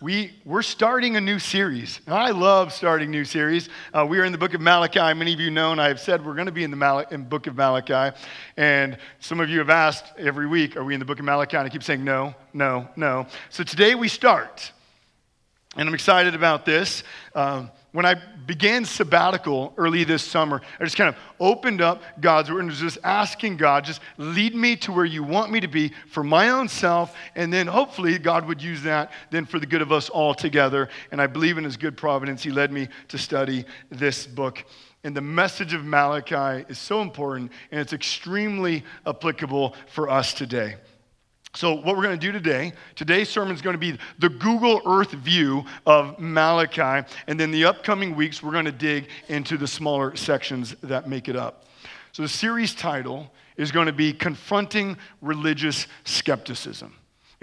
we, we're starting a new series. I love starting new series. Uh, we are in the book of Malachi. Many of you know, and I have said we're going to be in the Mal- in book of Malachi. And some of you have asked every week, are we in the book of Malachi? And I keep saying no, no, no. So today we start. And I'm excited about this. Um, when I began sabbatical early this summer, I just kind of opened up God's word and was just asking God, just lead me to where you want me to be for my own self, and then hopefully God would use that then for the good of us all together. And I believe in His good providence. He led me to study this book. And the message of Malachi is so important, and it's extremely applicable for us today. So, what we're going to do today, today's sermon is going to be the Google Earth view of Malachi. And then the upcoming weeks, we're going to dig into the smaller sections that make it up. So, the series title is going to be Confronting Religious Skepticism.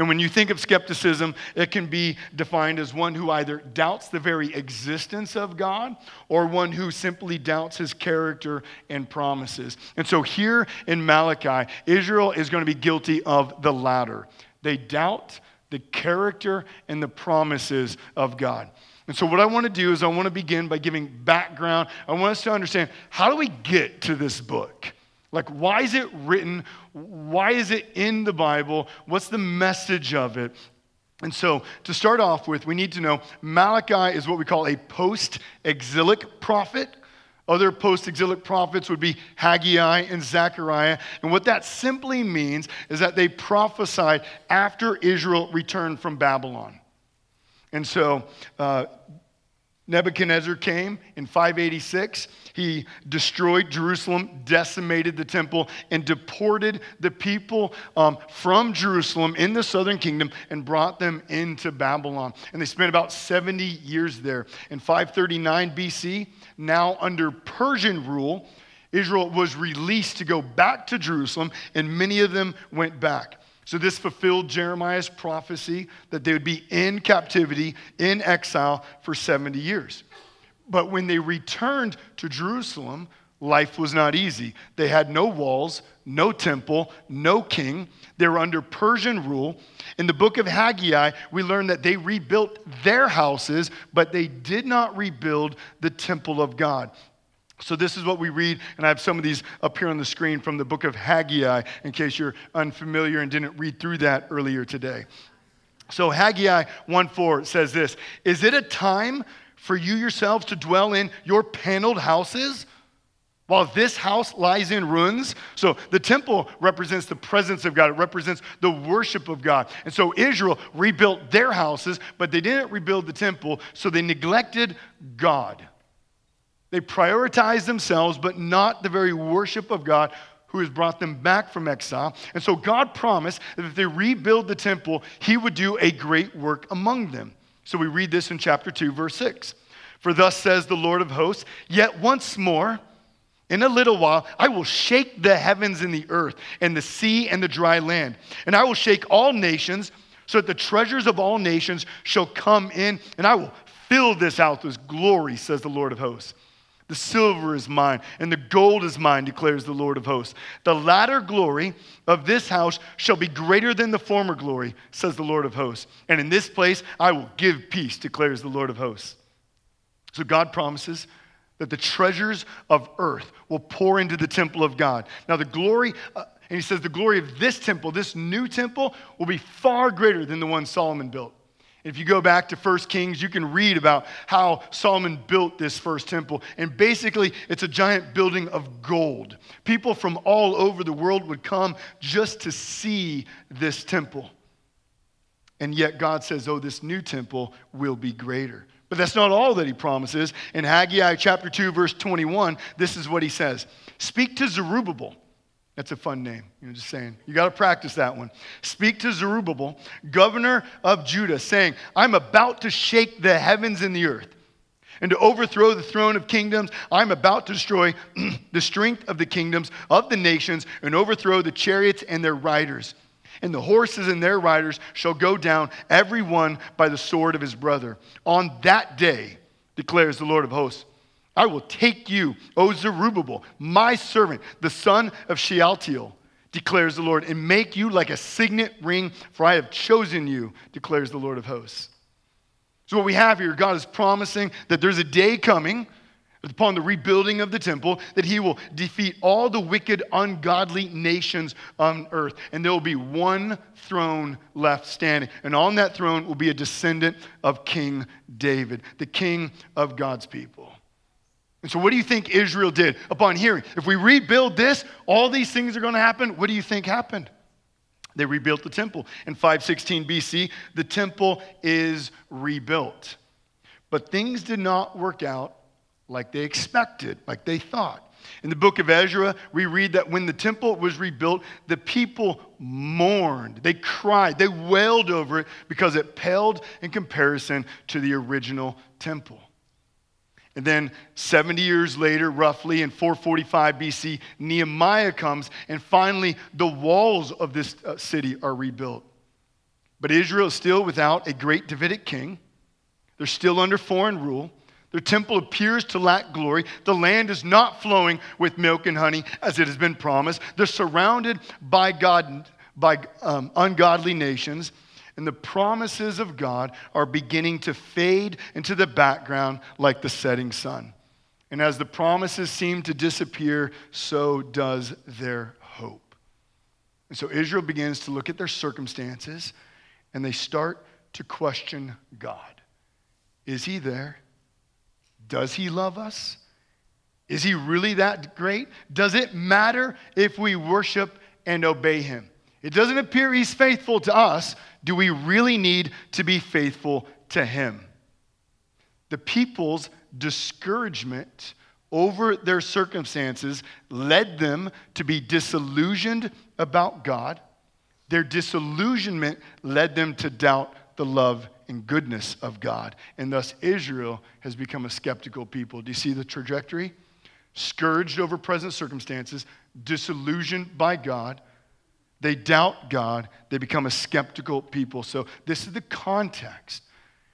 And when you think of skepticism, it can be defined as one who either doubts the very existence of God or one who simply doubts his character and promises. And so here in Malachi, Israel is going to be guilty of the latter. They doubt the character and the promises of God. And so, what I want to do is, I want to begin by giving background. I want us to understand how do we get to this book? Like, why is it written? Why is it in the Bible? What's the message of it? And so, to start off with, we need to know Malachi is what we call a post exilic prophet. Other post exilic prophets would be Haggai and Zechariah. And what that simply means is that they prophesied after Israel returned from Babylon. And so, uh, Nebuchadnezzar came in 586. He destroyed Jerusalem, decimated the temple, and deported the people um, from Jerusalem in the southern kingdom and brought them into Babylon. And they spent about 70 years there. In 539 BC, now under Persian rule, Israel was released to go back to Jerusalem, and many of them went back. So, this fulfilled Jeremiah's prophecy that they would be in captivity, in exile for 70 years. But when they returned to Jerusalem, life was not easy. They had no walls, no temple, no king. They were under Persian rule. In the book of Haggai, we learn that they rebuilt their houses, but they did not rebuild the temple of God. So, this is what we read, and I have some of these up here on the screen from the book of Haggai in case you're unfamiliar and didn't read through that earlier today. So, Haggai 1 4 says this Is it a time for you yourselves to dwell in your paneled houses? While this house lies in ruins. So the temple represents the presence of God, it represents the worship of God. And so Israel rebuilt their houses, but they didn't rebuild the temple, so they neglected God. They prioritize themselves, but not the very worship of God who has brought them back from exile. And so God promised that if they rebuild the temple, he would do a great work among them. So we read this in chapter 2, verse 6. For thus says the Lord of hosts, yet once more, in a little while, I will shake the heavens and the earth, and the sea and the dry land. And I will shake all nations, so that the treasures of all nations shall come in, and I will fill this house with glory, says the Lord of hosts. The silver is mine, and the gold is mine, declares the Lord of hosts. The latter glory of this house shall be greater than the former glory, says the Lord of hosts. And in this place I will give peace, declares the Lord of hosts. So God promises that the treasures of earth will pour into the temple of God. Now, the glory, uh, and he says, the glory of this temple, this new temple, will be far greater than the one Solomon built. If you go back to 1 Kings, you can read about how Solomon built this first temple. And basically, it's a giant building of gold. People from all over the world would come just to see this temple. And yet, God says, oh, this new temple will be greater. But that's not all that he promises. In Haggai chapter 2, verse 21, this is what he says Speak to Zerubbabel that's a fun name. You know, just saying. You got to practice that one. Speak to Zerubbabel, governor of Judah, saying, I'm about to shake the heavens and the earth. And to overthrow the throne of kingdoms, I'm about to destroy the strength of the kingdoms of the nations and overthrow the chariots and their riders. And the horses and their riders shall go down, every one by the sword of his brother. On that day, declares the Lord of hosts, I will take you, O Zerubbabel, my servant, the son of Shealtiel, declares the Lord, and make you like a signet ring, for I have chosen you, declares the Lord of hosts. So, what we have here, God is promising that there's a day coming upon the rebuilding of the temple that he will defeat all the wicked, ungodly nations on earth. And there will be one throne left standing. And on that throne will be a descendant of King David, the king of God's people. And so, what do you think Israel did upon hearing? If we rebuild this, all these things are going to happen. What do you think happened? They rebuilt the temple. In 516 BC, the temple is rebuilt. But things did not work out like they expected, like they thought. In the book of Ezra, we read that when the temple was rebuilt, the people mourned. They cried. They wailed over it because it paled in comparison to the original temple. And then 70 years later, roughly in 445 BC, Nehemiah comes, and finally the walls of this uh, city are rebuilt. But Israel is still without a great Davidic king. They're still under foreign rule. Their temple appears to lack glory. The land is not flowing with milk and honey as it has been promised. They're surrounded by God, by um, ungodly nations and the promises of God are beginning to fade into the background like the setting sun. And as the promises seem to disappear, so does their hope. And so Israel begins to look at their circumstances and they start to question God. Is he there? Does he love us? Is he really that great? Does it matter if we worship and obey him? It doesn't appear he's faithful to us, do we really need to be faithful to Him? The people's discouragement over their circumstances led them to be disillusioned about God. Their disillusionment led them to doubt the love and goodness of God. And thus, Israel has become a skeptical people. Do you see the trajectory? Scourged over present circumstances, disillusioned by God they doubt God. They become a skeptical people. So, this is the context.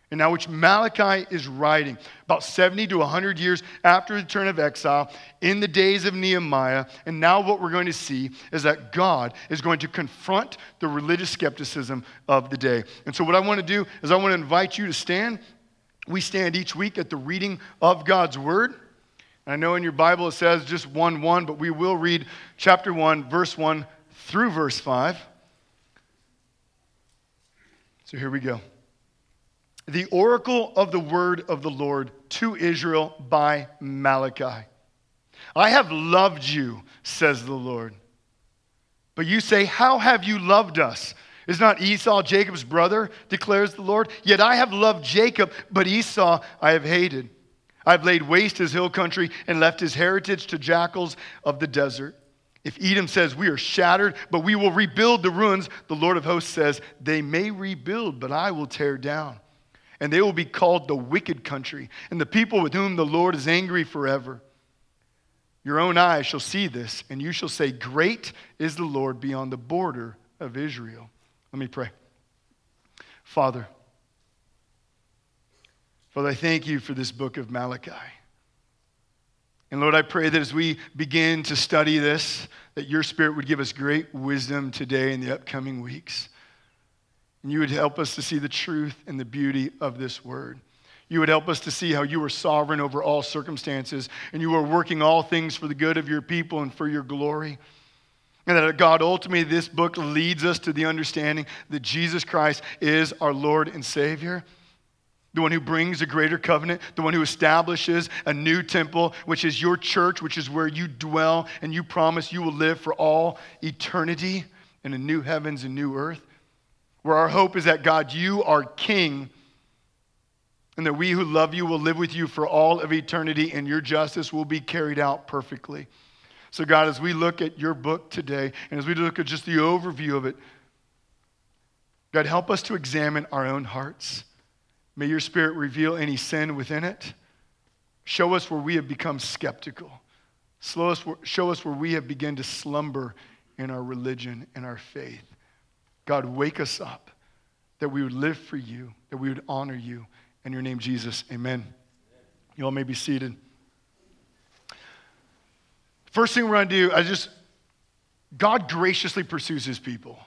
And now, which Malachi is writing about 70 to 100 years after the turn of exile, in the days of Nehemiah. And now, what we're going to see is that God is going to confront the religious skepticism of the day. And so, what I want to do is, I want to invite you to stand. We stand each week at the reading of God's word. I know in your Bible it says just 1 1, but we will read chapter 1, verse 1 through verse 5. So here we go. The oracle of the word of the Lord to Israel by Malachi. I have loved you, says the Lord. But you say, How have you loved us? Is not Esau Jacob's brother, declares the Lord? Yet I have loved Jacob, but Esau I have hated. I've laid waste his hill country and left his heritage to jackals of the desert. If Edom says, We are shattered, but we will rebuild the ruins, the Lord of hosts says, They may rebuild, but I will tear down. And they will be called the wicked country, and the people with whom the Lord is angry forever. Your own eyes shall see this, and you shall say, Great is the Lord beyond the border of Israel. Let me pray. Father, Father, I thank you for this book of Malachi. And Lord, I pray that as we begin to study this, that your Spirit would give us great wisdom today and the upcoming weeks. And you would help us to see the truth and the beauty of this word. You would help us to see how you are sovereign over all circumstances and you are working all things for the good of your people and for your glory. And that God, ultimately, this book leads us to the understanding that Jesus Christ is our Lord and Savior the one who brings a greater covenant, the one who establishes a new temple, which is your church, which is where you dwell and you promise you will live for all eternity in a new heavens and new earth. Where our hope is that God, you are king, and that we who love you will live with you for all of eternity, and your justice will be carried out perfectly. So, God, as we look at your book today, and as we look at just the overview of it, God, help us to examine our own hearts. May your spirit reveal any sin within it. Show us where we have become skeptical. Show us, show us where we have begun to slumber in our religion and our faith. God, wake us up that we would live for you, that we would honor you. In your name, Jesus, amen. You all may be seated. First thing we're going to do, I just, God graciously pursues his people.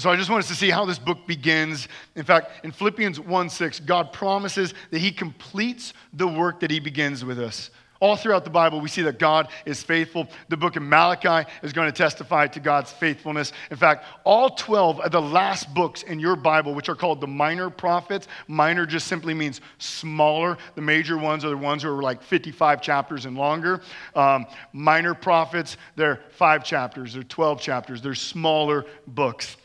So I just want us to see how this book begins. In fact, in Philippians 1 6, God promises that He completes the work that He begins with us. All throughout the Bible, we see that God is faithful. The book of Malachi is going to testify to God's faithfulness. In fact, all 12 of the last books in your Bible, which are called the minor prophets, minor just simply means smaller. The major ones are the ones who are like 55 chapters and longer. Um, minor prophets, they're five chapters, they're 12 chapters, they're smaller books.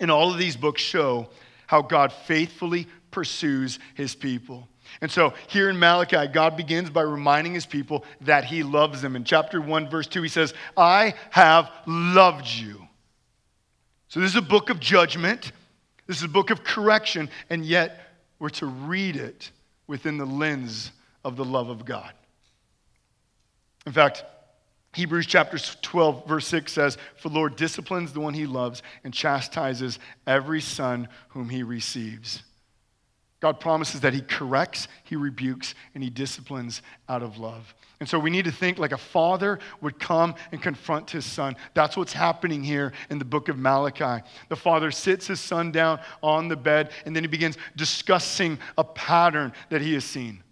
And all of these books show how God faithfully pursues his people. And so here in Malachi, God begins by reminding his people that he loves them. In chapter 1, verse 2, he says, I have loved you. So this is a book of judgment, this is a book of correction, and yet we're to read it within the lens of the love of God. In fact, Hebrews chapter 12, verse 6 says, For the Lord disciplines the one he loves and chastises every son whom he receives. God promises that He corrects, He rebukes, and He disciplines out of love. And so we need to think like a father would come and confront his son. That's what's happening here in the book of Malachi. The father sits his son down on the bed, and then he begins discussing a pattern that he has seen.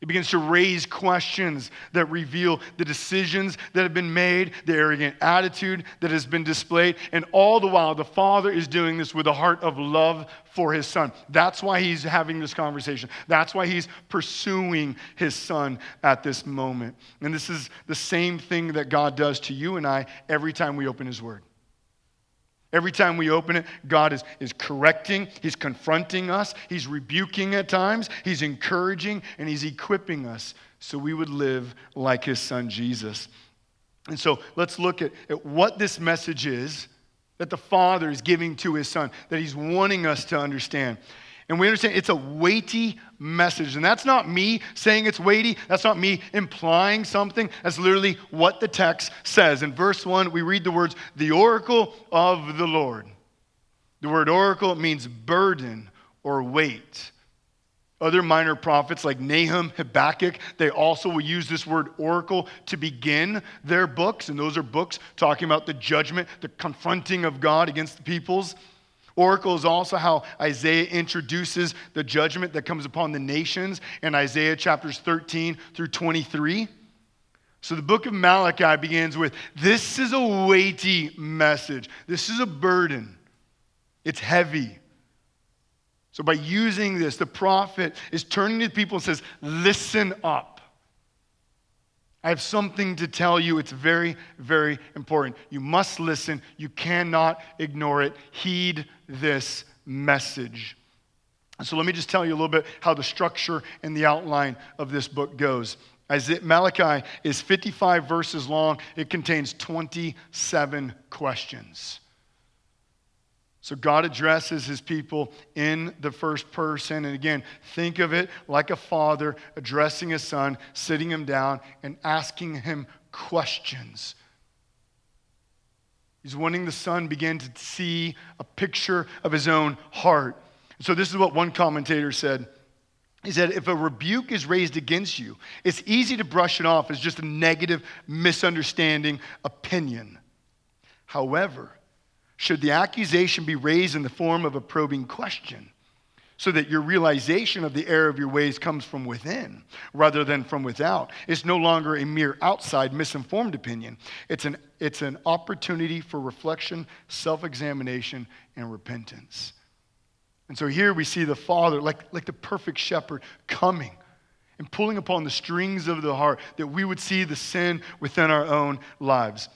He begins to raise questions that reveal the decisions that have been made, the arrogant attitude that has been displayed, and all the while, the father is doing this with a heart of love for his son. That's why he's having this conversation. That's why he's pursuing his son at this moment. And this is the same thing that God does to you and I every time we open his word. Every time we open it, God is, is correcting, He's confronting us, He's rebuking at times, He's encouraging, and He's equipping us so we would live like His Son Jesus. And so let's look at, at what this message is that the Father is giving to His Son, that He's wanting us to understand. And we understand it's a weighty message. And that's not me saying it's weighty. That's not me implying something. That's literally what the text says. In verse 1, we read the words, the oracle of the Lord. The word oracle means burden or weight. Other minor prophets like Nahum, Habakkuk, they also will use this word oracle to begin their books. And those are books talking about the judgment, the confronting of God against the peoples. Oracle is also how Isaiah introduces the judgment that comes upon the nations in Isaiah chapters 13 through 23. So the book of Malachi begins with this is a weighty message, this is a burden, it's heavy. So by using this, the prophet is turning to people and says, Listen up. I have something to tell you. It's very, very important. You must listen. You cannot ignore it. Heed this message. So, let me just tell you a little bit how the structure and the outline of this book goes. As Malachi is 55 verses long, it contains 27 questions. So God addresses his people in the first person. And again, think of it like a father addressing his son, sitting him down, and asking him questions. He's wanting the son begin to see a picture of his own heart. So this is what one commentator said. He said, if a rebuke is raised against you, it's easy to brush it off as just a negative, misunderstanding opinion. However, should the accusation be raised in the form of a probing question, so that your realization of the error of your ways comes from within rather than from without. It's no longer a mere outside misinformed opinion. It's an, it's an opportunity for reflection, self examination, and repentance. And so here we see the Father, like, like the perfect shepherd, coming and pulling upon the strings of the heart that we would see the sin within our own lives.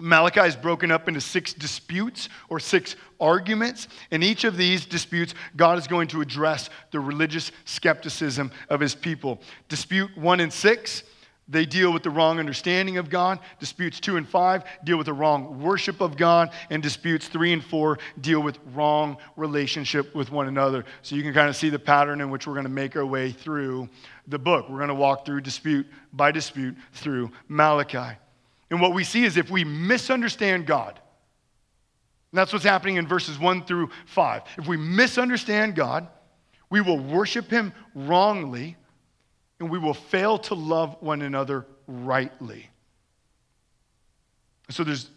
Malachi is broken up into six disputes or six arguments. In each of these disputes, God is going to address the religious skepticism of his people. Dispute one and six, they deal with the wrong understanding of God. Disputes two and five deal with the wrong worship of God. And disputes three and four deal with wrong relationship with one another. So you can kind of see the pattern in which we're going to make our way through the book. We're going to walk through dispute by dispute through Malachi. And what we see is if we misunderstand God, and that's what's happening in verses 1 through 5. If we misunderstand God, we will worship Him wrongly and we will fail to love one another rightly. So there's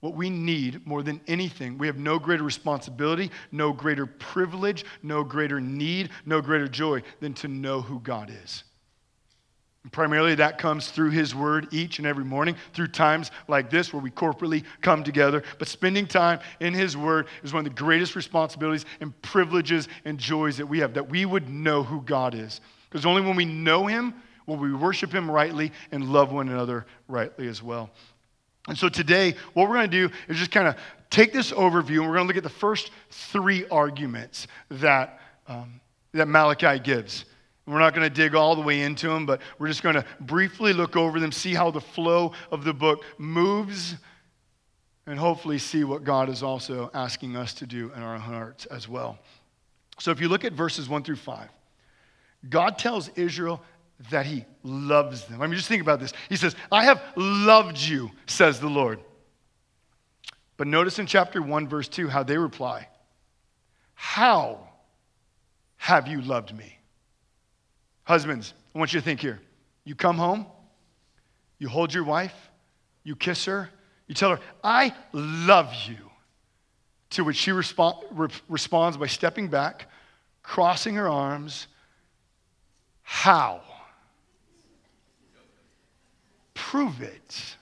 what we need more than anything. We have no greater responsibility, no greater privilege, no greater need, no greater joy than to know who God is. Primarily, that comes through His Word each and every morning, through times like this where we corporately come together. But spending time in His Word is one of the greatest responsibilities and privileges and joys that we have, that we would know who God is. Because only when we know Him will we worship Him rightly and love one another rightly as well. And so today, what we're going to do is just kind of take this overview and we're going to look at the first three arguments that, um, that Malachi gives. We're not going to dig all the way into them, but we're just going to briefly look over them, see how the flow of the book moves, and hopefully see what God is also asking us to do in our hearts as well. So if you look at verses 1 through 5, God tells Israel that he loves them. I mean, just think about this. He says, I have loved you, says the Lord. But notice in chapter 1, verse 2, how they reply How have you loved me? Husbands, I want you to think here. You come home, you hold your wife, you kiss her, you tell her, I love you. To which she respo- re- responds by stepping back, crossing her arms. How? prove it.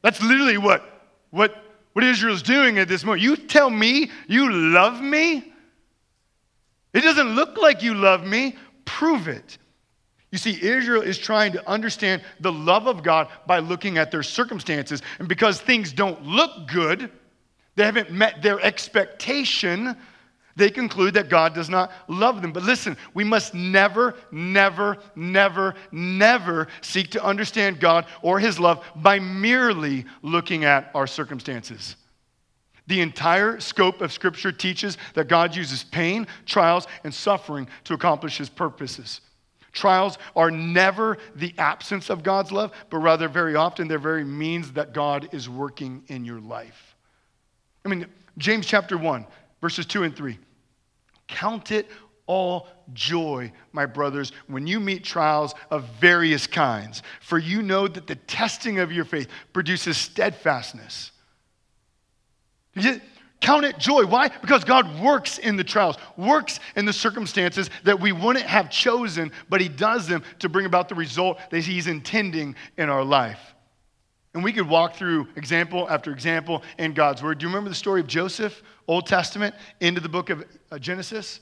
That's literally what, what, what Israel's doing at this moment. You tell me you love me? It doesn't look like you love me. Prove it. You see, Israel is trying to understand the love of God by looking at their circumstances. And because things don't look good, they haven't met their expectation, they conclude that God does not love them. But listen, we must never, never, never, never seek to understand God or His love by merely looking at our circumstances. The entire scope of Scripture teaches that God uses pain, trials, and suffering to accomplish His purposes. Trials are never the absence of God's love, but rather, very often, they're very means that God is working in your life. I mean, James chapter 1, verses 2 and 3. Count it all joy, my brothers, when you meet trials of various kinds, for you know that the testing of your faith produces steadfastness. Count it joy. Why? Because God works in the trials, works in the circumstances that we wouldn't have chosen, but He does them to bring about the result that He's intending in our life. And we could walk through example after example in God's Word. Do you remember the story of Joseph? Old Testament into the book of uh, Genesis.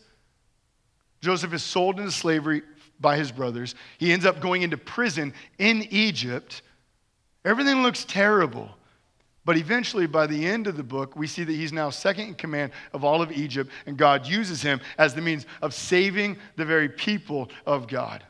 Joseph is sold into slavery by his brothers. He ends up going into prison in Egypt. Everything looks terrible. But eventually, by the end of the book, we see that he's now second in command of all of Egypt, and God uses him as the means of saving the very people of God.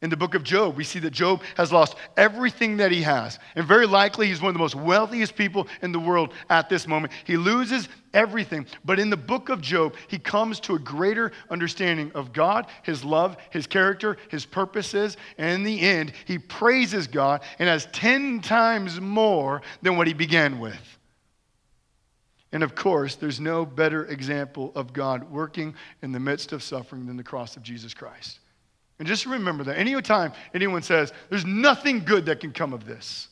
In the book of Job, we see that Job has lost everything that he has. And very likely, he's one of the most wealthiest people in the world at this moment. He loses everything. But in the book of Job, he comes to a greater understanding of God, his love, his character, his purposes. And in the end, he praises God and has 10 times more than what he began with. And of course, there's no better example of God working in the midst of suffering than the cross of Jesus Christ. And just remember that any time anyone says, there's nothing good that can come of this.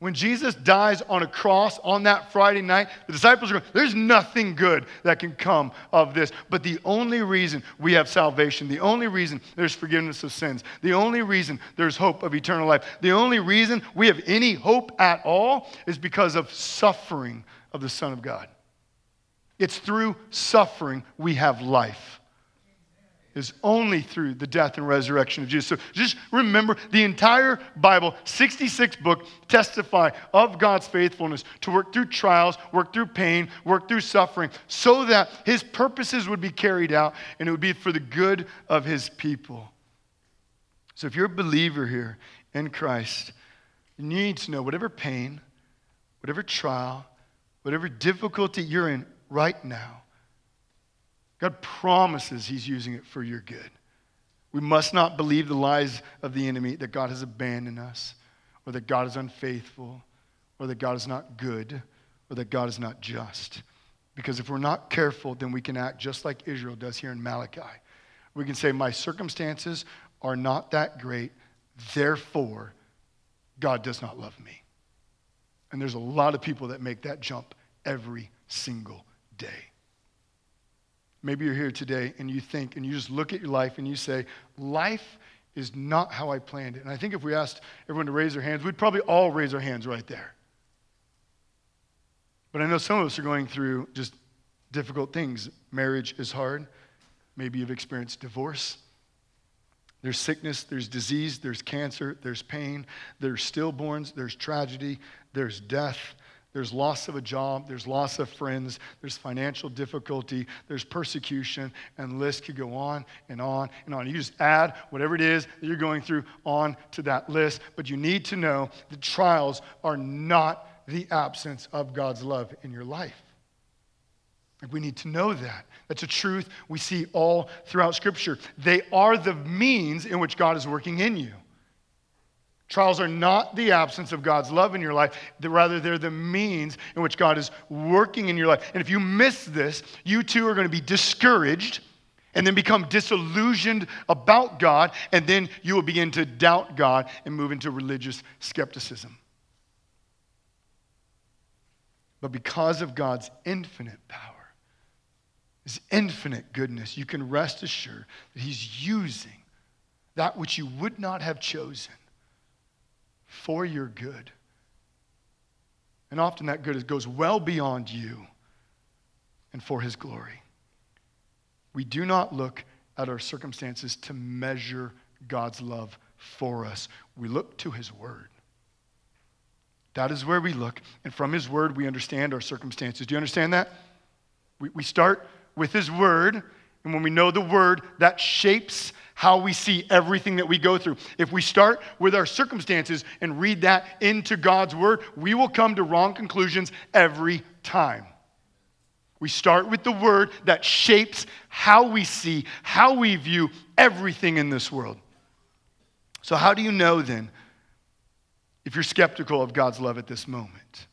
When Jesus dies on a cross on that Friday night, the disciples are going, there's nothing good that can come of this. But the only reason we have salvation, the only reason there's forgiveness of sins, the only reason there's hope of eternal life, the only reason we have any hope at all is because of suffering of the Son of God. It's through suffering we have life is only through the death and resurrection of Jesus. So just remember the entire Bible, 66 book, testify of God's faithfulness to work through trials, work through pain, work through suffering, so that his purposes would be carried out and it would be for the good of his people. So if you're a believer here in Christ, you need to know whatever pain, whatever trial, whatever difficulty you're in right now, God promises He's using it for your good. We must not believe the lies of the enemy that God has abandoned us, or that God is unfaithful, or that God is not good, or that God is not just. Because if we're not careful, then we can act just like Israel does here in Malachi. We can say, My circumstances are not that great, therefore, God does not love me. And there's a lot of people that make that jump every single day. Maybe you're here today and you think and you just look at your life and you say, Life is not how I planned it. And I think if we asked everyone to raise their hands, we'd probably all raise our hands right there. But I know some of us are going through just difficult things. Marriage is hard. Maybe you've experienced divorce. There's sickness, there's disease, there's cancer, there's pain, there's stillborns, there's tragedy, there's death, there's loss of a job, there's loss of friends, there's financial difficulty, there's persecution, and the list could go on and on and on. You just add whatever it is that you're going through on to that list, but you need to know that trials are not the absence of God's love in your life. Like We need to know that. That's a truth we see all throughout Scripture. They are the means in which God is working in you. Trials are not the absence of God's love in your life, rather, they're the means in which God is working in your life. And if you miss this, you too are going to be discouraged and then become disillusioned about God, and then you will begin to doubt God and move into religious skepticism. But because of God's infinite power, his infinite goodness, you can rest assured that He's using that which you would not have chosen for your good. And often that good goes well beyond you and for His glory. We do not look at our circumstances to measure God's love for us, we look to His Word. That is where we look. And from His Word, we understand our circumstances. Do you understand that? We, we start with His Word. And when we know the Word, that shapes how we see everything that we go through. If we start with our circumstances and read that into God's Word, we will come to wrong conclusions every time. We start with the Word that shapes how we see, how we view everything in this world. So, how do you know then if you're skeptical of God's love at this moment?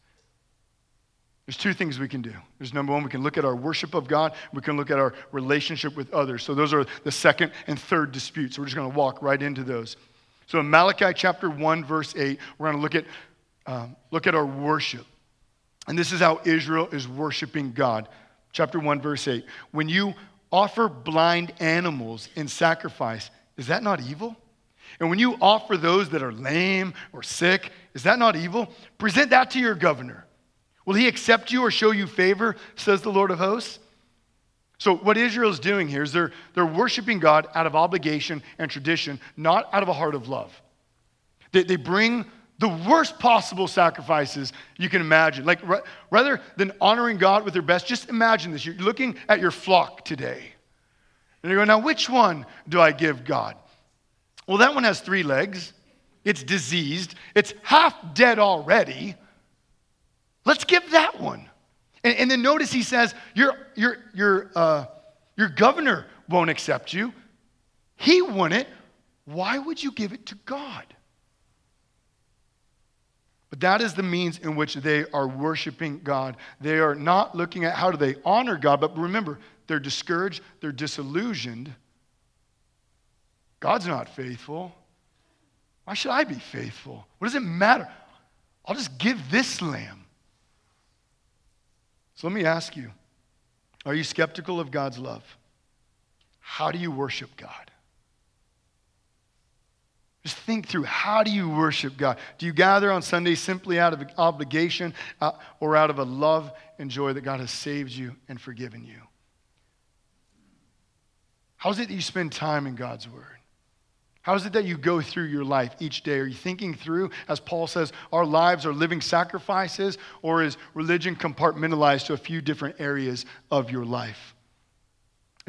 There's two things we can do. There's number one, we can look at our worship of God, we can look at our relationship with others. So those are the second and third disputes. So we're just going to walk right into those. So in Malachi chapter 1, verse 8, we're going to look at, um, look at our worship. And this is how Israel is worshiping God. Chapter 1, verse 8. When you offer blind animals in sacrifice, is that not evil? And when you offer those that are lame or sick, is that not evil? Present that to your governor. Will he accept you or show you favor, says the Lord of hosts? So, what Israel is doing here is they're, they're worshiping God out of obligation and tradition, not out of a heart of love. They, they bring the worst possible sacrifices you can imagine. Like, rather than honoring God with their best, just imagine this. You're looking at your flock today. And you go, now, which one do I give God? Well, that one has three legs. It's diseased. It's half dead already. Let's give that one. And, and then notice he says, Your, your, your, uh, your governor won't accept you. He wouldn't. Why would you give it to God? But that is the means in which they are worshiping God. They are not looking at how do they honor God, but remember, they're discouraged, they're disillusioned. God's not faithful. Why should I be faithful? What does it matter? I'll just give this lamb. So let me ask you are you skeptical of God's love? How do you worship God? Just think through how do you worship God? Do you gather on Sunday simply out of obligation uh, or out of a love and joy that God has saved you and forgiven you? How is it that you spend time in God's Word? How is it that you go through your life each day? Are you thinking through, as Paul says, our lives are living sacrifices, or is religion compartmentalized to a few different areas of your life?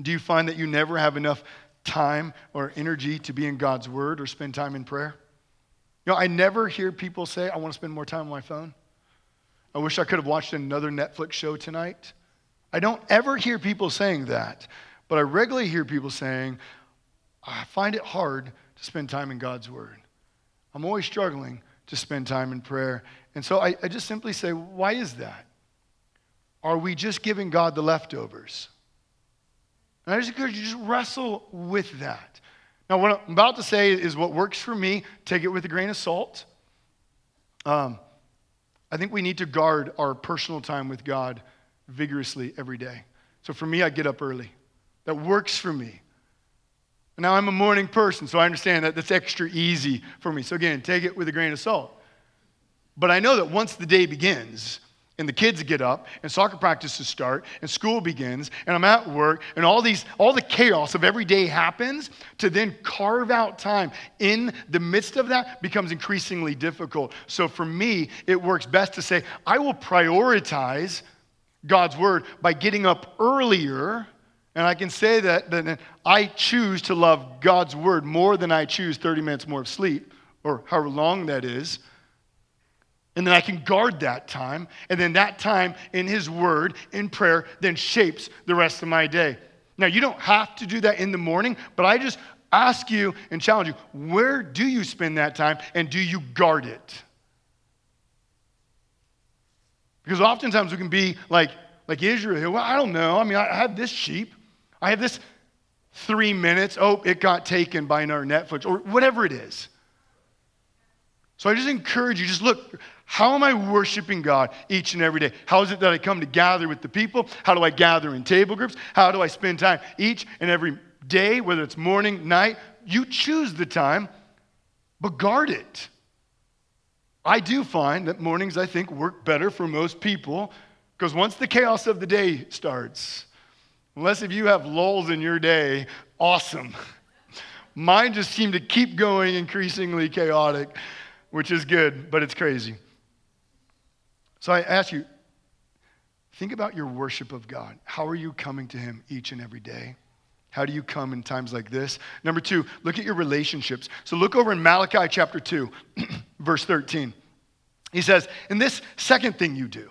Do you find that you never have enough time or energy to be in God's Word or spend time in prayer? You know, I never hear people say, I want to spend more time on my phone. I wish I could have watched another Netflix show tonight. I don't ever hear people saying that, but I regularly hear people saying, I find it hard to spend time in God's Word. I'm always struggling to spend time in prayer. And so I, I just simply say, why is that? Are we just giving God the leftovers? And I just encourage you to just wrestle with that. Now, what I'm about to say is what works for me. Take it with a grain of salt. Um, I think we need to guard our personal time with God vigorously every day. So for me, I get up early. That works for me. Now I'm a morning person, so I understand that that's extra easy for me. So again, take it with a grain of salt. But I know that once the day begins, and the kids get up and soccer practices start and school begins and i'm at work and all these all the chaos of every day happens to then carve out time in the midst of that becomes increasingly difficult so for me it works best to say i will prioritize god's word by getting up earlier and i can say that, that i choose to love god's word more than i choose 30 minutes more of sleep or however long that is and then I can guard that time. And then that time in His Word, in prayer, then shapes the rest of my day. Now, you don't have to do that in the morning, but I just ask you and challenge you where do you spend that time and do you guard it? Because oftentimes we can be like, like Israel. Well, I don't know. I mean, I have this sheep, I have this three minutes. Oh, it got taken by another Netflix or whatever it is. So I just encourage you, just look, how am I worshiping God each and every day? How is it that I come to gather with the people? How do I gather in table groups? How do I spend time each and every day, whether it's morning, night? You choose the time, but guard it. I do find that mornings, I think, work better for most people because once the chaos of the day starts, unless if you have lulls in your day, awesome. Mine just seem to keep going increasingly chaotic, which is good, but it's crazy. So I ask you, think about your worship of God. How are you coming to Him each and every day? How do you come in times like this? Number two, look at your relationships. So look over in Malachi chapter 2, verse 13. He says, And this second thing you do,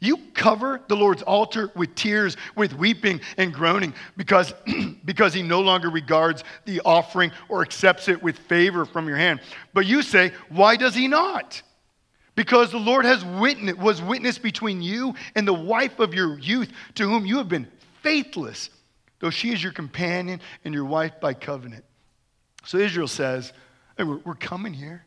you cover the Lord's altar with tears, with weeping and groaning, because, because he no longer regards the offering or accepts it with favor from your hand. But you say, Why does he not? Because the Lord has witness, was witness between you and the wife of your youth, to whom you have been faithless, though she is your companion and your wife by covenant. So Israel says, hey, we're, we're coming here.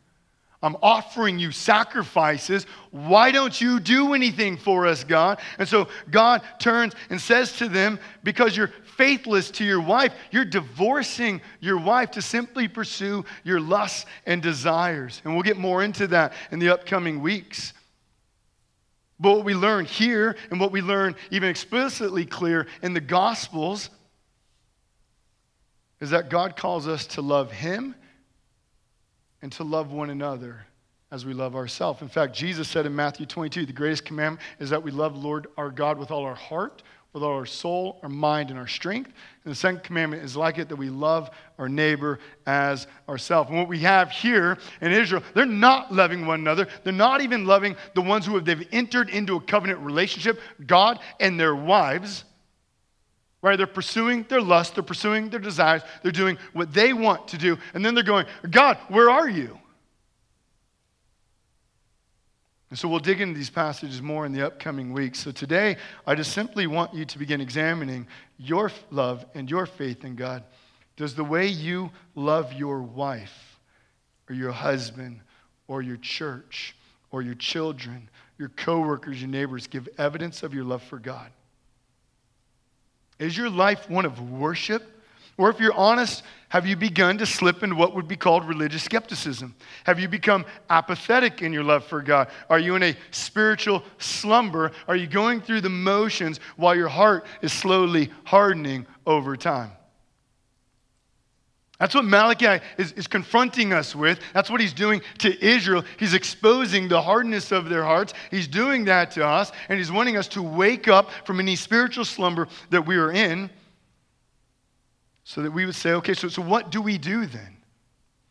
I'm offering you sacrifices. Why don't you do anything for us, God? And so God turns and says to them, Because you're faithless to your wife, you're divorcing your wife to simply pursue your lusts and desires. And we'll get more into that in the upcoming weeks. But what we learn here and what we learn even explicitly clear in the Gospels is that God calls us to love Him and to love one another as we love ourselves. In fact, Jesus said in Matthew 22, the greatest commandment is that we love Lord our God with all our heart, with all our soul, our mind, and our strength. And the second commandment is like it that we love our neighbor as ourselves. And what we have here in Israel, they're not loving one another. They're not even loving the ones who have they've entered into a covenant relationship, God and their wives right? They're pursuing their lust, they're pursuing their desires, they're doing what they want to do, and then they're going, God, where are you? And so we'll dig into these passages more in the upcoming weeks. So today, I just simply want you to begin examining your love and your faith in God. Does the way you love your wife, or your husband, or your church, or your children, your coworkers, your neighbors give evidence of your love for God? Is your life one of worship? Or if you're honest, have you begun to slip into what would be called religious skepticism? Have you become apathetic in your love for God? Are you in a spiritual slumber? Are you going through the motions while your heart is slowly hardening over time? That's what Malachi is, is confronting us with. That's what he's doing to Israel. He's exposing the hardness of their hearts. He's doing that to us, and he's wanting us to wake up from any spiritual slumber that we are in so that we would say, okay, so, so what do we do then?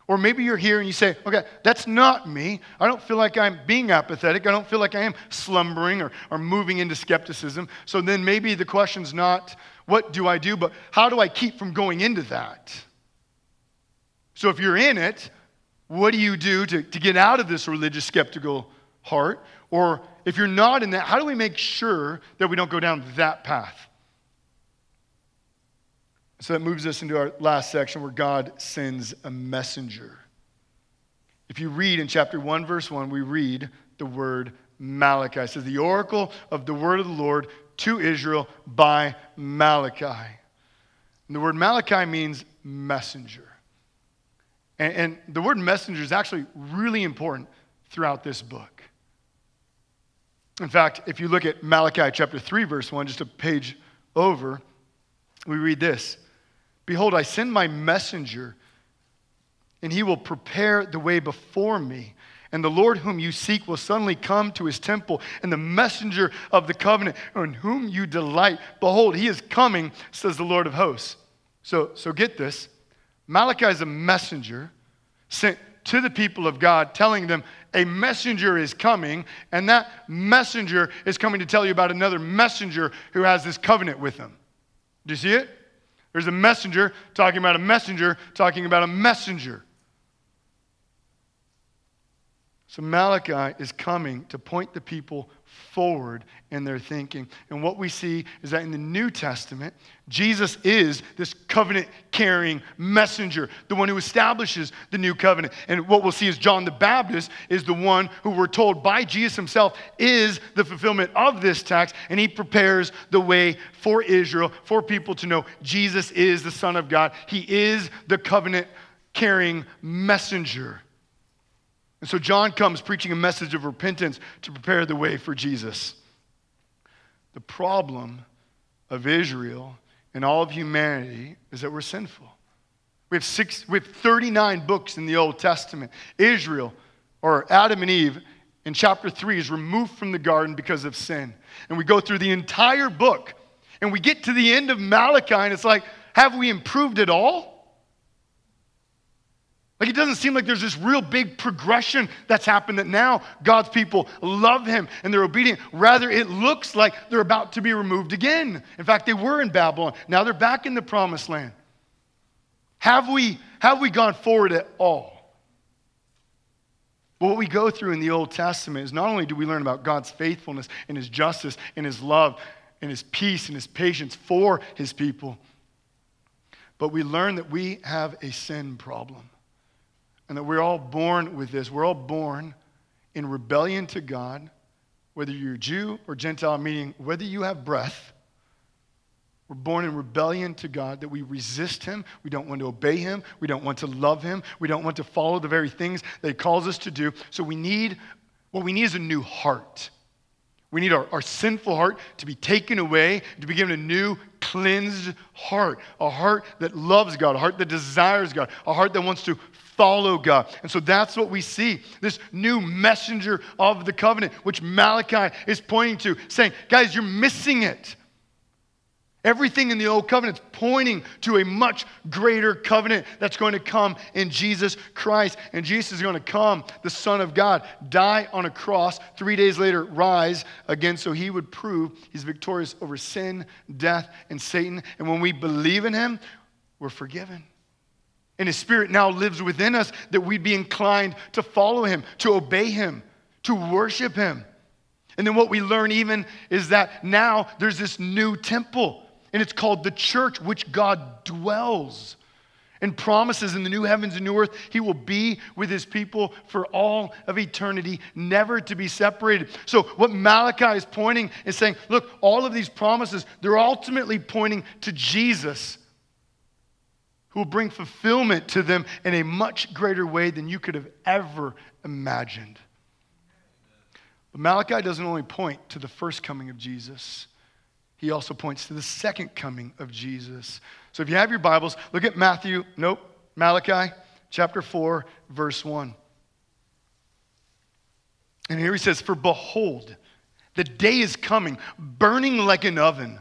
Or maybe you're here and you say, okay, that's not me. I don't feel like I'm being apathetic. I don't feel like I am slumbering or, or moving into skepticism. So then maybe the question's not, what do I do, but how do I keep from going into that? So if you're in it, what do you do to, to get out of this religious skeptical heart? Or if you're not in that, how do we make sure that we don't go down that path? So that moves us into our last section where God sends a messenger. If you read in chapter 1, verse 1, we read the word Malachi. It says, the oracle of the word of the Lord to Israel by Malachi. And the word Malachi means messenger. And, and the word messenger is actually really important throughout this book. In fact, if you look at Malachi chapter 3, verse 1, just a page over, we read this Behold, I send my messenger, and he will prepare the way before me. And the Lord whom you seek will suddenly come to his temple, and the messenger of the covenant on whom you delight, behold, he is coming, says the Lord of hosts. So, so get this Malachi is a messenger sent to the people of God, telling them a messenger is coming, and that messenger is coming to tell you about another messenger who has this covenant with them. Do you see it? There's a messenger talking about a messenger talking about a messenger. So Malachi is coming to point the people forward in their thinking. And what we see is that in the New Testament, Jesus is this covenant carrying messenger, the one who establishes the new covenant. And what we'll see is John the Baptist is the one who we're told by Jesus himself is the fulfillment of this text, and he prepares the way for Israel, for people to know Jesus is the Son of God. He is the covenant carrying messenger. And so John comes preaching a message of repentance to prepare the way for Jesus. The problem of Israel and all of humanity is that we're sinful. We have, six, we have 39 books in the Old Testament. Israel, or Adam and Eve, in chapter 3 is removed from the garden because of sin. And we go through the entire book and we get to the end of Malachi and it's like, have we improved at all? Like it doesn't seem like there's this real big progression that's happened that now God's people love him and they're obedient. Rather, it looks like they're about to be removed again. In fact, they were in Babylon. Now they're back in the promised land. Have we, have we gone forward at all? What we go through in the Old Testament is not only do we learn about God's faithfulness and his justice and his love and his peace and his patience for his people, but we learn that we have a sin problem and that we're all born with this. We're all born in rebellion to God, whether you're Jew or Gentile, meaning whether you have breath. We're born in rebellion to God, that we resist Him. We don't want to obey Him. We don't want to love Him. We don't want to follow the very things that He calls us to do. So we need, what we need is a new heart. We need our, our sinful heart to be taken away, to be given a new, cleansed heart. A heart that loves God, a heart that desires God, a heart that wants to follow God. And so that's what we see this new messenger of the covenant, which Malachi is pointing to, saying, guys, you're missing it. Everything in the old covenant is pointing to a much greater covenant that's going to come in Jesus Christ. And Jesus is going to come, the Son of God, die on a cross, three days later, rise again, so he would prove he's victorious over sin, death, and Satan. And when we believe in him, we're forgiven. And His Spirit now lives within us that we'd be inclined to follow Him, to obey Him, to worship Him. And then what we learn even is that now there's this new temple, and it's called the church, which God dwells and promises in the new heavens and new earth he will be with his people for all of eternity never to be separated so what malachi is pointing is saying look all of these promises they're ultimately pointing to jesus who will bring fulfillment to them in a much greater way than you could have ever imagined. But Malachi doesn't only point to the first coming of Jesus, he also points to the second coming of Jesus. So if you have your Bibles, look at Matthew, nope, Malachi chapter 4, verse 1. And here he says, For behold, the day is coming, burning like an oven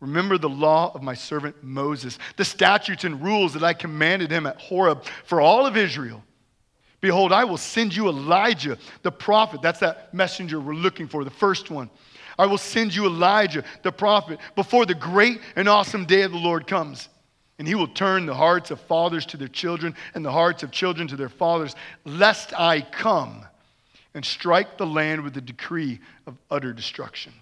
Remember the law of my servant Moses, the statutes and rules that I commanded him at Horeb for all of Israel. Behold, I will send you Elijah, the prophet. That's that messenger we're looking for, the first one. I will send you Elijah, the prophet, before the great and awesome day of the Lord comes. And he will turn the hearts of fathers to their children and the hearts of children to their fathers, lest I come and strike the land with a decree of utter destruction.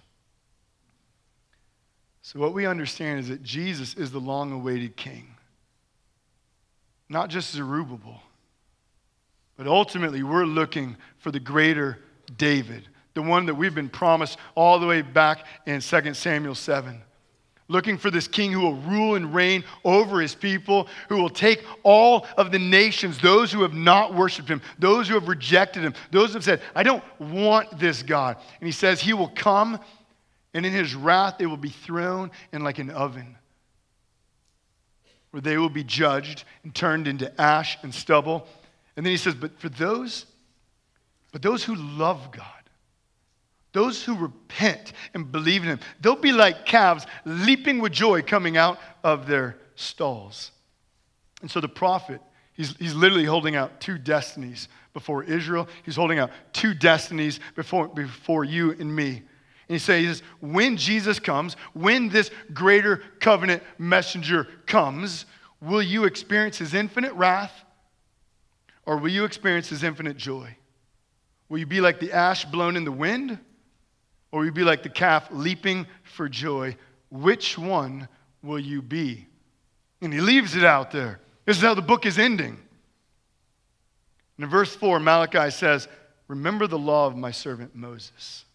So, what we understand is that Jesus is the long awaited king, not just Zerubbabel, but ultimately we're looking for the greater David, the one that we've been promised all the way back in 2 Samuel 7 looking for this king who will rule and reign over his people, who will take all of the nations, those who have not worshiped him, those who have rejected him, those who have said, I don't want this God. And he says, He will come, and in his wrath they will be thrown in like an oven, where they will be judged and turned into ash and stubble. And then he says, But for those, but those who love God, those who repent and believe in him, they'll be like calves leaping with joy coming out of their stalls. And so the prophet, he's, he's literally holding out two destinies before Israel. He's holding out two destinies before, before you and me. And he says, when Jesus comes, when this greater covenant messenger comes, will you experience his infinite wrath or will you experience his infinite joy? Will you be like the ash blown in the wind? Or will you be like the calf leaping for joy? Which one will you be? And he leaves it out there. This is how the book is ending. And in verse 4, Malachi says, Remember the law of my servant Moses.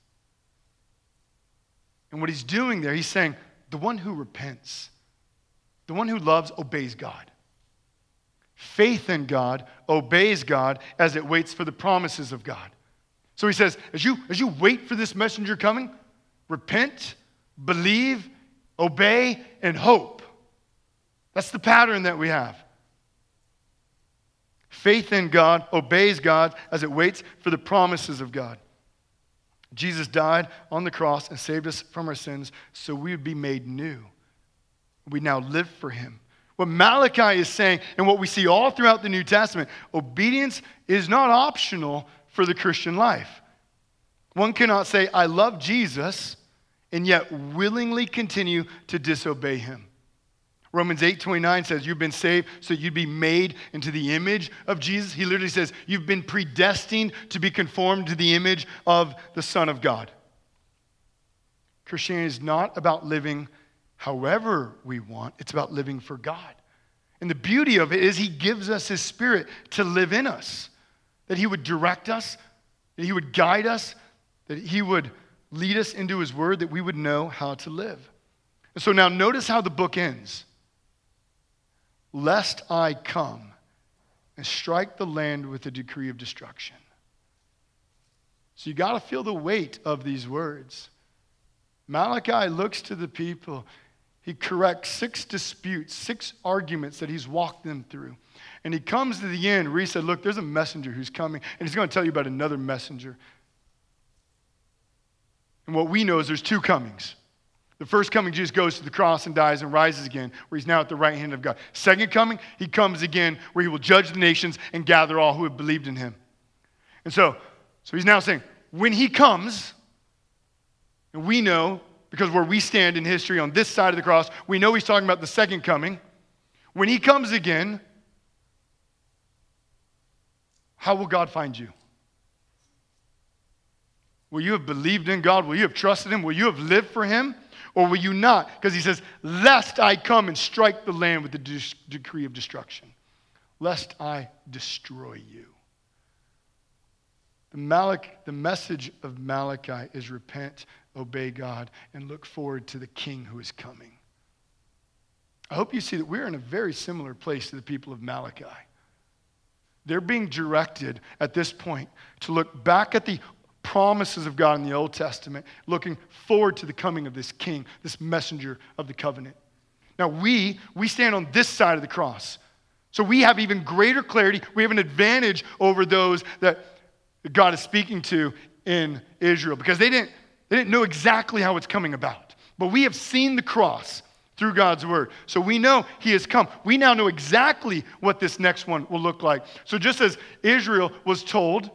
And what he's doing there, he's saying, The one who repents, the one who loves, obeys God. Faith in God obeys God as it waits for the promises of God. So he says, as you, as you wait for this messenger coming, repent, believe, obey, and hope. That's the pattern that we have. Faith in God obeys God as it waits for the promises of God. Jesus died on the cross and saved us from our sins so we would be made new. We now live for him. What Malachi is saying, and what we see all throughout the New Testament, obedience is not optional for the Christian life. One cannot say, I love Jesus, and yet willingly continue to disobey him. Romans 8 29 says, You've been saved so you'd be made into the image of Jesus. He literally says, You've been predestined to be conformed to the image of the Son of God. Christianity is not about living however we want, it's about living for God. And the beauty of it is, He gives us His Spirit to live in us that He would direct us, that He would guide us, that He would lead us into His Word, that we would know how to live. And so now notice how the book ends. Lest I come and strike the land with a decree of destruction. So you got to feel the weight of these words. Malachi looks to the people. He corrects six disputes, six arguments that he's walked them through. And he comes to the end where he said, Look, there's a messenger who's coming, and he's going to tell you about another messenger. And what we know is there's two comings. The first coming, Jesus goes to the cross and dies and rises again, where he's now at the right hand of God. Second coming, he comes again, where he will judge the nations and gather all who have believed in him. And so, so he's now saying, when he comes, and we know, because where we stand in history on this side of the cross, we know he's talking about the second coming. When he comes again, how will God find you? Will you have believed in God? Will you have trusted Him? Will you have lived for Him? Or will you not? Because He says, Lest I come and strike the land with the de- decree of destruction, lest I destroy you. The, Malach, the message of Malachi is repent, obey God, and look forward to the King who is coming. I hope you see that we're in a very similar place to the people of Malachi. They're being directed at this point to look back at the promises of God in the Old Testament, looking forward to the coming of this king, this messenger of the covenant. Now, we, we stand on this side of the cross. So we have even greater clarity. We have an advantage over those that God is speaking to in Israel because they didn't, they didn't know exactly how it's coming about. But we have seen the cross. through God's word. So we know he has come. We now know exactly what this next one will look like. So just as Israel was told,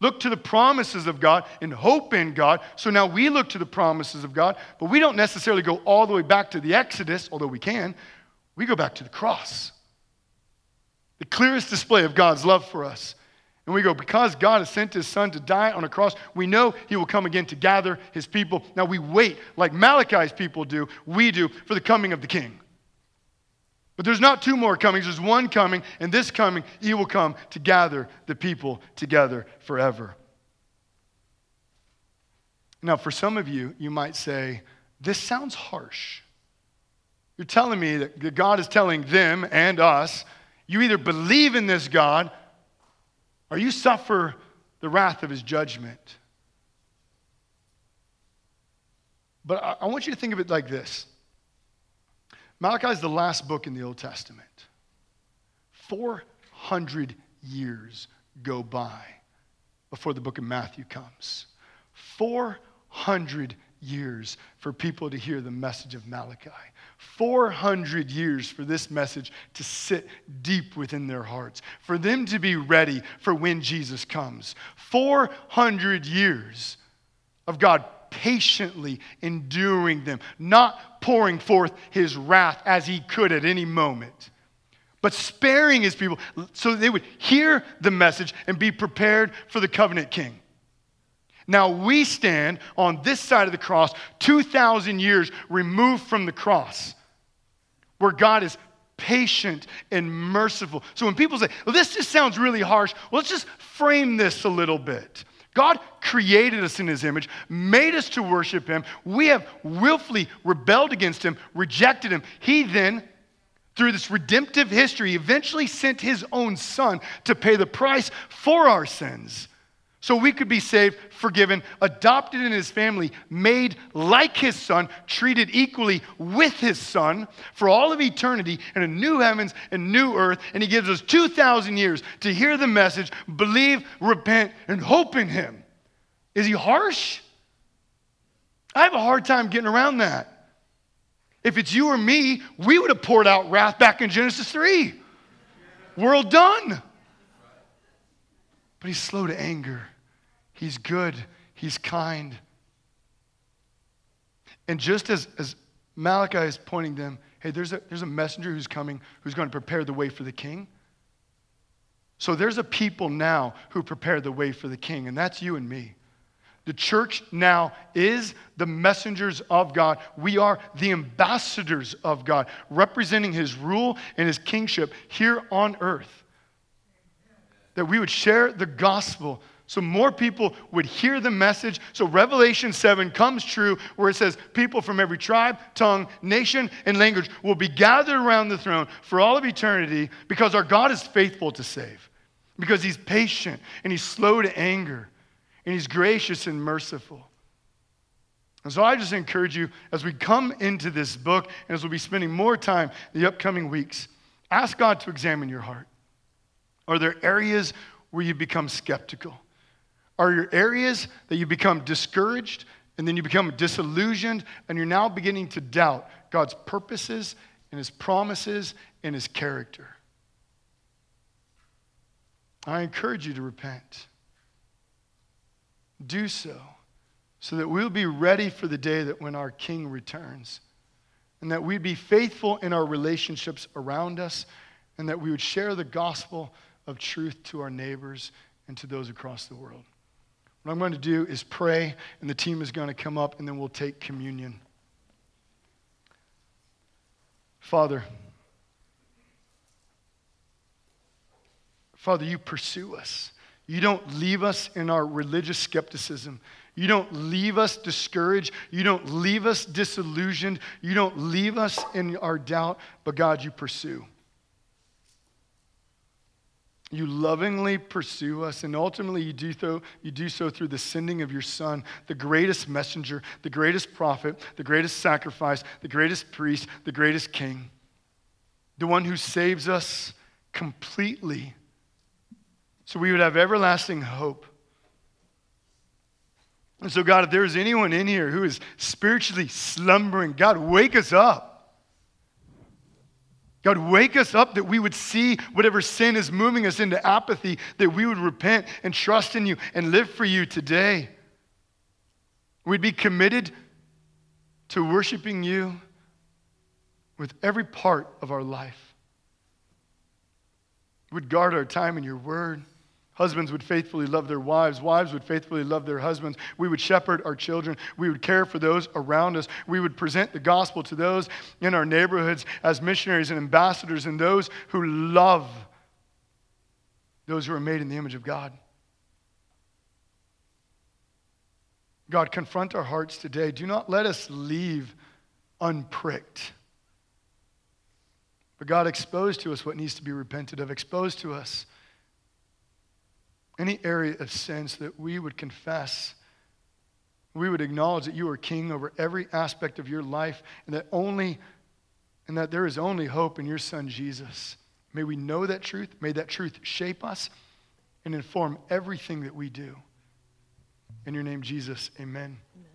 look to the promises of God and hope in God. So now we look to the promises of God, but we don't necessarily go all the way back to the Exodus, although we can. We go back to the cross. The clearest display of God's love for us. And we go, because God has sent his son to die on a cross, we know he will come again to gather his people. Now we wait, like Malachi's people do, we do, for the coming of the king. But there's not two more comings, there's one coming, and this coming, he will come to gather the people together forever. Now, for some of you, you might say, this sounds harsh. You're telling me that God is telling them and us, you either believe in this God or you suffer the wrath of his judgment. But I, want you to think of it like this Malachi is the last book in the Old Testament. 400 years go by before the book of Matthew comes. 400 years for people to hear the message of Malachi. 400 years for this message to sit deep within their hearts, for them to be ready for when Jesus comes. 400 years of God patiently enduring them, not pouring forth his wrath as he could at any moment, but sparing his people so they would hear the message and be prepared for the covenant king. Now we stand on this side of the cross, 2,000 years removed from the cross, where God is patient and merciful. So when people say, well, this just sounds really harsh, well, let's just frame this a little bit. God created us in his image, made us to worship him. We have willfully rebelled against him, rejected him. He then, through this redemptive history, eventually sent his own son to pay the price for our sins so we could be saved, forgiven, adopted in his family, made like his son, treated equally with his son for all of eternity in a new heavens and new earth. And he gives us 2,000 years to hear the message, believe, repent, and hope in him. Is he harsh? I have a hard time getting around that. If it's you or me, we would have poured out wrath back in Genesis 3. World done. But he's slow to anger He's good, He's kind. And just as, as Malachi is pointing them, hey, there's a, there's a messenger who's coming who's going to prepare the way for the king. So there's a people now who prepare the way for the king, and that's you and me. The church now is the messengers of God. We are the ambassadors of God, representing his rule and his kingship here on earth. That we would share the gospel so more people would hear the message. So Revelation 7 comes true where it says people from every tribe, tongue, nation, and language will be gathered around the throne for all of eternity because our God is faithful to save. Because he's patient and he's slow to anger and he's gracious and merciful. And so I just encourage you as we come into this book and as we'll be spending more time the upcoming weeks, ask God to examine your heart. Are there areas where you become skeptical? Are there areas that you become discouraged and then you become disillusioned and you're now beginning to doubt God's purposes and His promises and His character? I encourage you to repent. Do so so that we'll be ready for the day that when our King returns and that we'd be faithful in our relationships around us and that we would share the gospel of truth to our neighbors and to those across the world. What I'm going to do is pray, and the team is going to come up, and then we'll take communion. Father, Father, you pursue us. You don't leave us in our religious skepticism. You don't leave us discouraged. You don't leave us disillusioned. You don't leave us in our doubt, but God, you pursue. You lovingly pursue us, and ultimately you do, so, you do so through the sending of your Son, the greatest messenger, the greatest prophet, the greatest sacrifice, the greatest priest, the greatest king, the one who saves us completely so we would have everlasting hope. And so, God, if there is anyone in here who is spiritually slumbering, God, wake us up. God, wake us up that we would see whatever sin is moving us into apathy, that we would repent and trust in you and live for you today. We'd be committed to worshiping you with every part of our life. We'd guard our time in your word. Husbands would faithfully love their wives. Wives would faithfully love their husbands. We would shepherd our children. We would care for those around us. We would present the gospel to those in our neighborhoods as missionaries and ambassadors and those who love those who are made in the image of God. God, confront our hearts today. Do not let us leave unpricked. But God, expose to us what needs to be repented of. Expose to us any area of sin so that we would confess, we would acknowledge that you are king over every aspect of your life and that only and that there is only hope in your son Jesus. May we know that truth. May that truth shape us and inform everything that we do. In your name, Jesus, amen. amen.